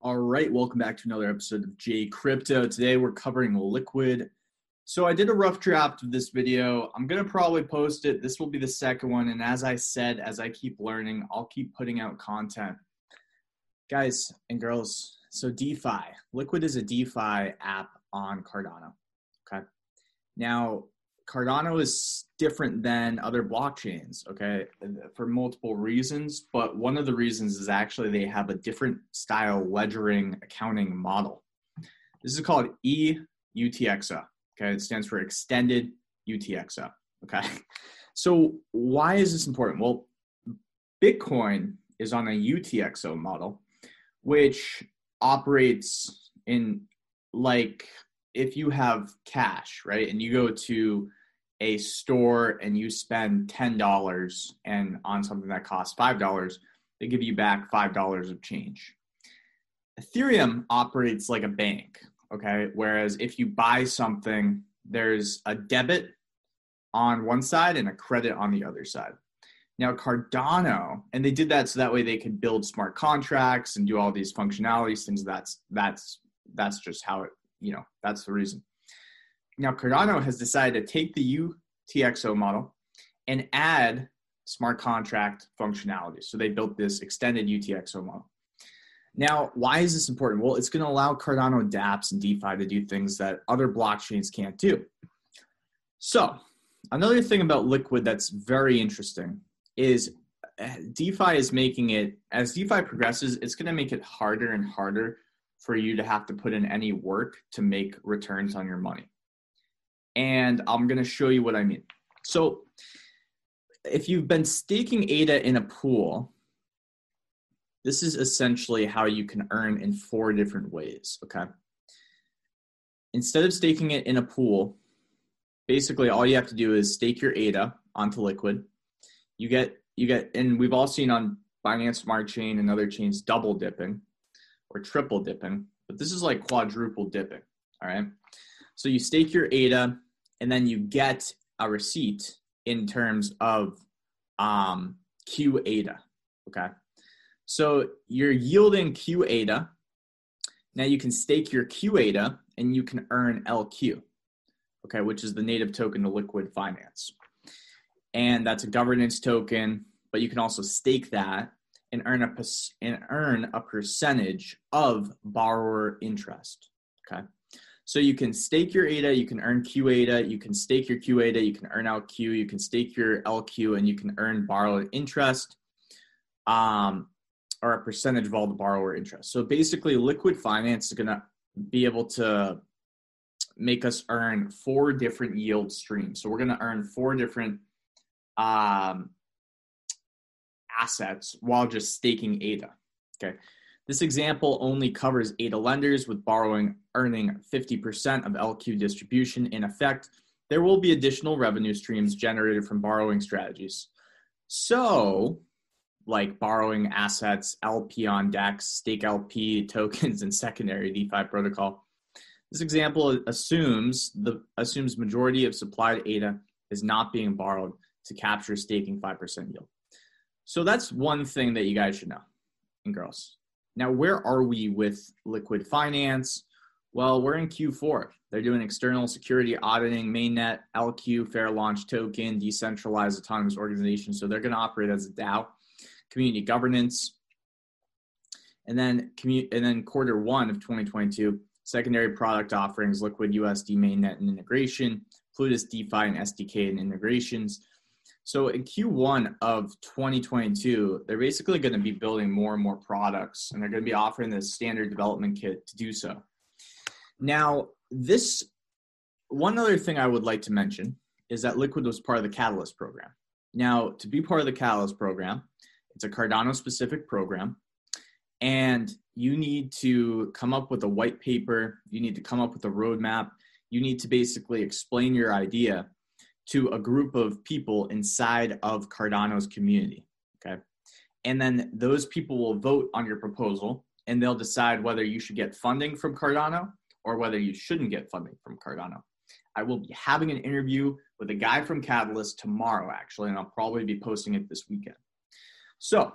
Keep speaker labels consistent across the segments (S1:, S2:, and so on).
S1: All right, welcome back to another episode of J Crypto. Today we're covering Liqwid. So I did a rough draft of this video. I'm going to probably post it. This will be the second one. And as I said, as I keep learning, I'll keep putting out content. Guys and girls, so DeFi. Liqwid is a DeFi app on Cardano. Okay. Now, Cardano is different than other blockchains, okay, for multiple reasons. But one of the reasons is actually they have a different style ledgering accounting model. This is called EUTXO, okay? It stands for Extended UTXO, okay? So why is this important? Well, Bitcoin is on a UTXO model, which operates in like if you have cash, right, and you go to a store and you spend $10 and on something that costs $5, they give you back $5 of change. Ethereum operates like a bank, okay? Whereas if you buy something, there's a debit on one side and a credit on the other side. Now, Cardano, and they did that so that way they could build smart contracts and do all these functionalities, things that's that's that's just how it, you know, that's the reason. Now, Cardano has decided to take the UTXO model and add smart contract functionality. So they built this extended UTXO model. Now, why is this important? Well, it's going to allow Cardano dApps and DeFi to do things that other blockchains can't do. So, another thing about Liqwid that's very interesting is uh, DeFi is making it, as DeFi progresses, it's going to make it harder and harder for you to have to put in any work to make returns on your money and I'm going to show you what I mean. So, if you've been staking ADA in a pool, this is essentially how you can earn in four different ways, okay? Instead of staking it in a pool, basically all you have to do is stake your ADA onto Liqwid. You get you get and we've all seen on Binance Smart Chain and other chains double dipping or triple dipping, but this is like quadruple dipping, all right? So you stake your ADA, and then you get a receipt in terms of um, Q ADA. Okay. So you're yielding Q ADA. Now you can stake your Q ADA and you can earn LQ, okay, which is the native token to Liqwid Finance. And that's a governance token, but you can also stake that and earn a and earn a percentage of borrower interest. Okay. So you can stake your ADA, you can earn Q ADA, you can stake your Q ADA, you can earn LQ, you can stake your LQ, and you can earn borrowed interest, um, or a percentage of all the borrower interest. So basically, Liqwid Finance is going to be able to make us earn four different yield streams. So we're going to earn four different um, assets while just staking ADA. Okay. This example only covers ADA lenders with borrowing earning 50% of LQ distribution in effect. There will be additional revenue streams generated from borrowing strategies. So, like borrowing assets, LP on DEX, stake LP tokens, and secondary DeFi protocol. This example assumes the assumes majority of supplied ADA is not being borrowed to capture staking 5% yield. So that's one thing that you guys should know, and girls. Now, where are we with Liqwid Finance? Well, we're in Q4. They're doing external security auditing, mainnet, LQ, fair launch token, decentralized autonomous organization. So they're going to operate as a DAO, community governance. And then, and then quarter one of 2022, secondary product offerings, liquid USD mainnet and integration, Plutus DeFi and SDK and integrations. So in Q1 of 2022, they're basically going to be building more and more products, and they're going to be offering the standard development kit to do so. Now, this one other thing I would like to mention is that Liqwid was part of the Catalyst program. Now, to be part of the Catalyst program, it's a Cardano specific program, and you need to come up with a white paper, you need to come up with a roadmap, you need to basically explain your idea to a group of people inside of Cardano's community. Okay. And then those people will vote on your proposal and they'll decide whether you should get funding from Cardano or whether you shouldn't get funding from Cardano. I will be having an interview with a guy from Catalyst tomorrow, actually, and I'll probably be posting it this weekend. So,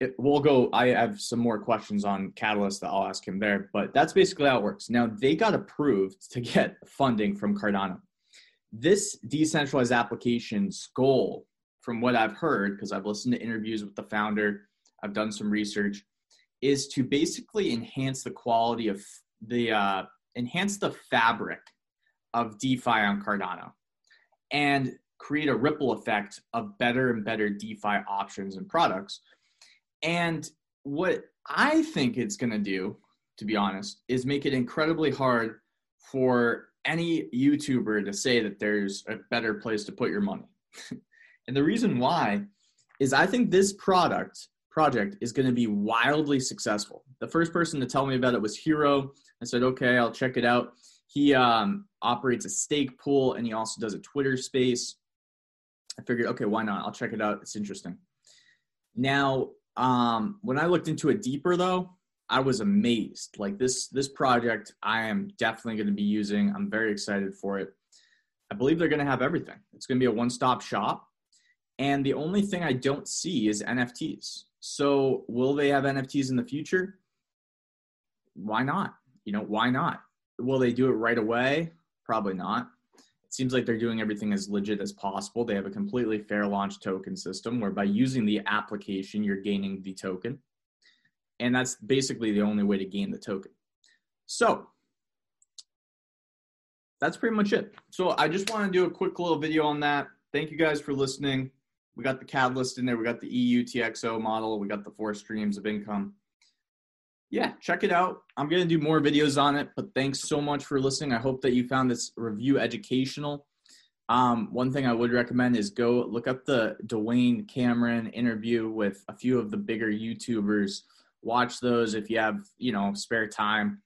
S1: it, we'll go. I have some more questions on Catalyst that I'll ask him there, but that's basically how it works. Now they got approved to get funding from Cardano. This decentralized application's goal, from what I've heard, because I've listened to interviews with the founder, I've done some research, is to basically enhance the quality of the uh, enhance the fabric of DeFi on Cardano, and create a ripple effect of better and better DeFi options and products. And what I think it's going to do, to be honest, is make it incredibly hard for any YouTuber to say that there's a better place to put your money. and the reason why is I think this product project is going to be wildly successful. The first person to tell me about it was Hero. I said, okay, I'll check it out. He um, operates a stake pool and he also does a Twitter space. I figured, okay, why not? I'll check it out. It's interesting. Now, um, when I looked into it deeper, though, I was amazed. Like this this project, I am definitely going to be using. I'm very excited for it. I believe they're going to have everything. It's going to be a one stop shop. And the only thing I don't see is NFTs. So, will they have NFTs in the future? Why not? You know, why not? Will they do it right away? Probably not it seems like they're doing everything as legit as possible. They have a completely fair launch token system where by using the application, you're gaining the token. And that's basically the only way to gain the token. So that's pretty much it. So I just want to do a quick little video on that. Thank you guys for listening. We got the catalyst in there. We got the EU TXO model. We got the four streams of income yeah, check it out. I'm going to do more videos on it, but thanks so much for listening. I hope that you found this review educational. Um, one thing I would recommend is go look up the Dwayne Cameron interview with a few of the bigger YouTubers. Watch those if you have, you know, spare time.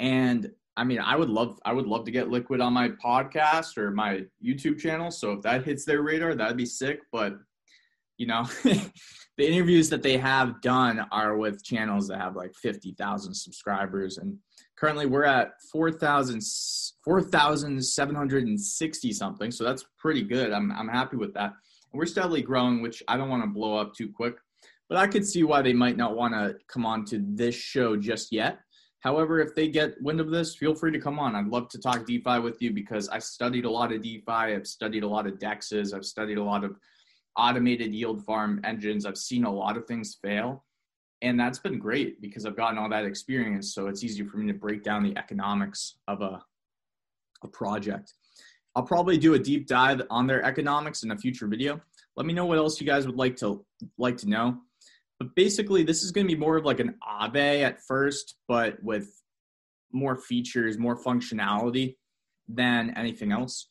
S1: And I mean, I would love I would love to get Liqwid on my podcast or my YouTube channel. So if that hits their radar, that'd be sick. But you know, the interviews that they have done are with channels that have like 50,000 subscribers. And currently we're at 4,000, 4,760 something. So that's pretty good. I'm, I'm happy with that. And we're steadily growing, which I don't want to blow up too quick. But I could see why they might not want to come on to this show just yet. However, if they get wind of this, feel free to come on. I'd love to talk DeFi with you because I've studied a lot of DeFi. I've studied a lot of DEXs. I've studied a lot of automated yield farm engines. I've seen a lot of things fail. And that's been great because I've gotten all that experience. So it's easier for me to break down the economics of a, a project. I'll probably do a deep dive on their economics in a future video. Let me know what else you guys would like to like to know. But basically, this is going to be more of like an Aave at first, but with more features, more functionality than anything else,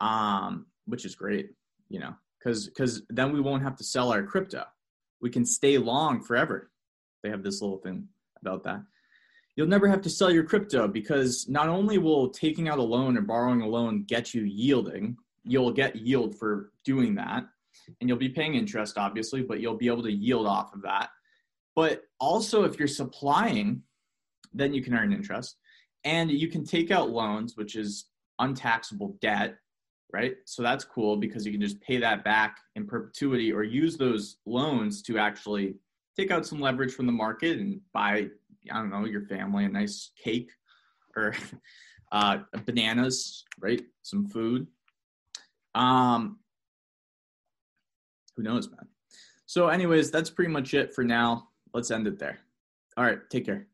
S1: um, which is great. You know, because because then we won't have to sell our crypto. We can stay long forever. They have this little thing about that. You'll never have to sell your crypto because not only will taking out a loan or borrowing a loan get you yielding, you'll get yield for doing that. And you'll be paying interest, obviously, but you'll be able to yield off of that. But also, if you're supplying, then you can earn interest. And you can take out loans, which is untaxable debt, right? So that's cool because you can just pay that back in perpetuity or use those loans to actually take out some leverage from the market and buy, I don't know, your family a nice cake or uh, bananas, right? Some food. Um, who knows, man? So, anyways, that's pretty much it for now. Let's end it there. All right, take care.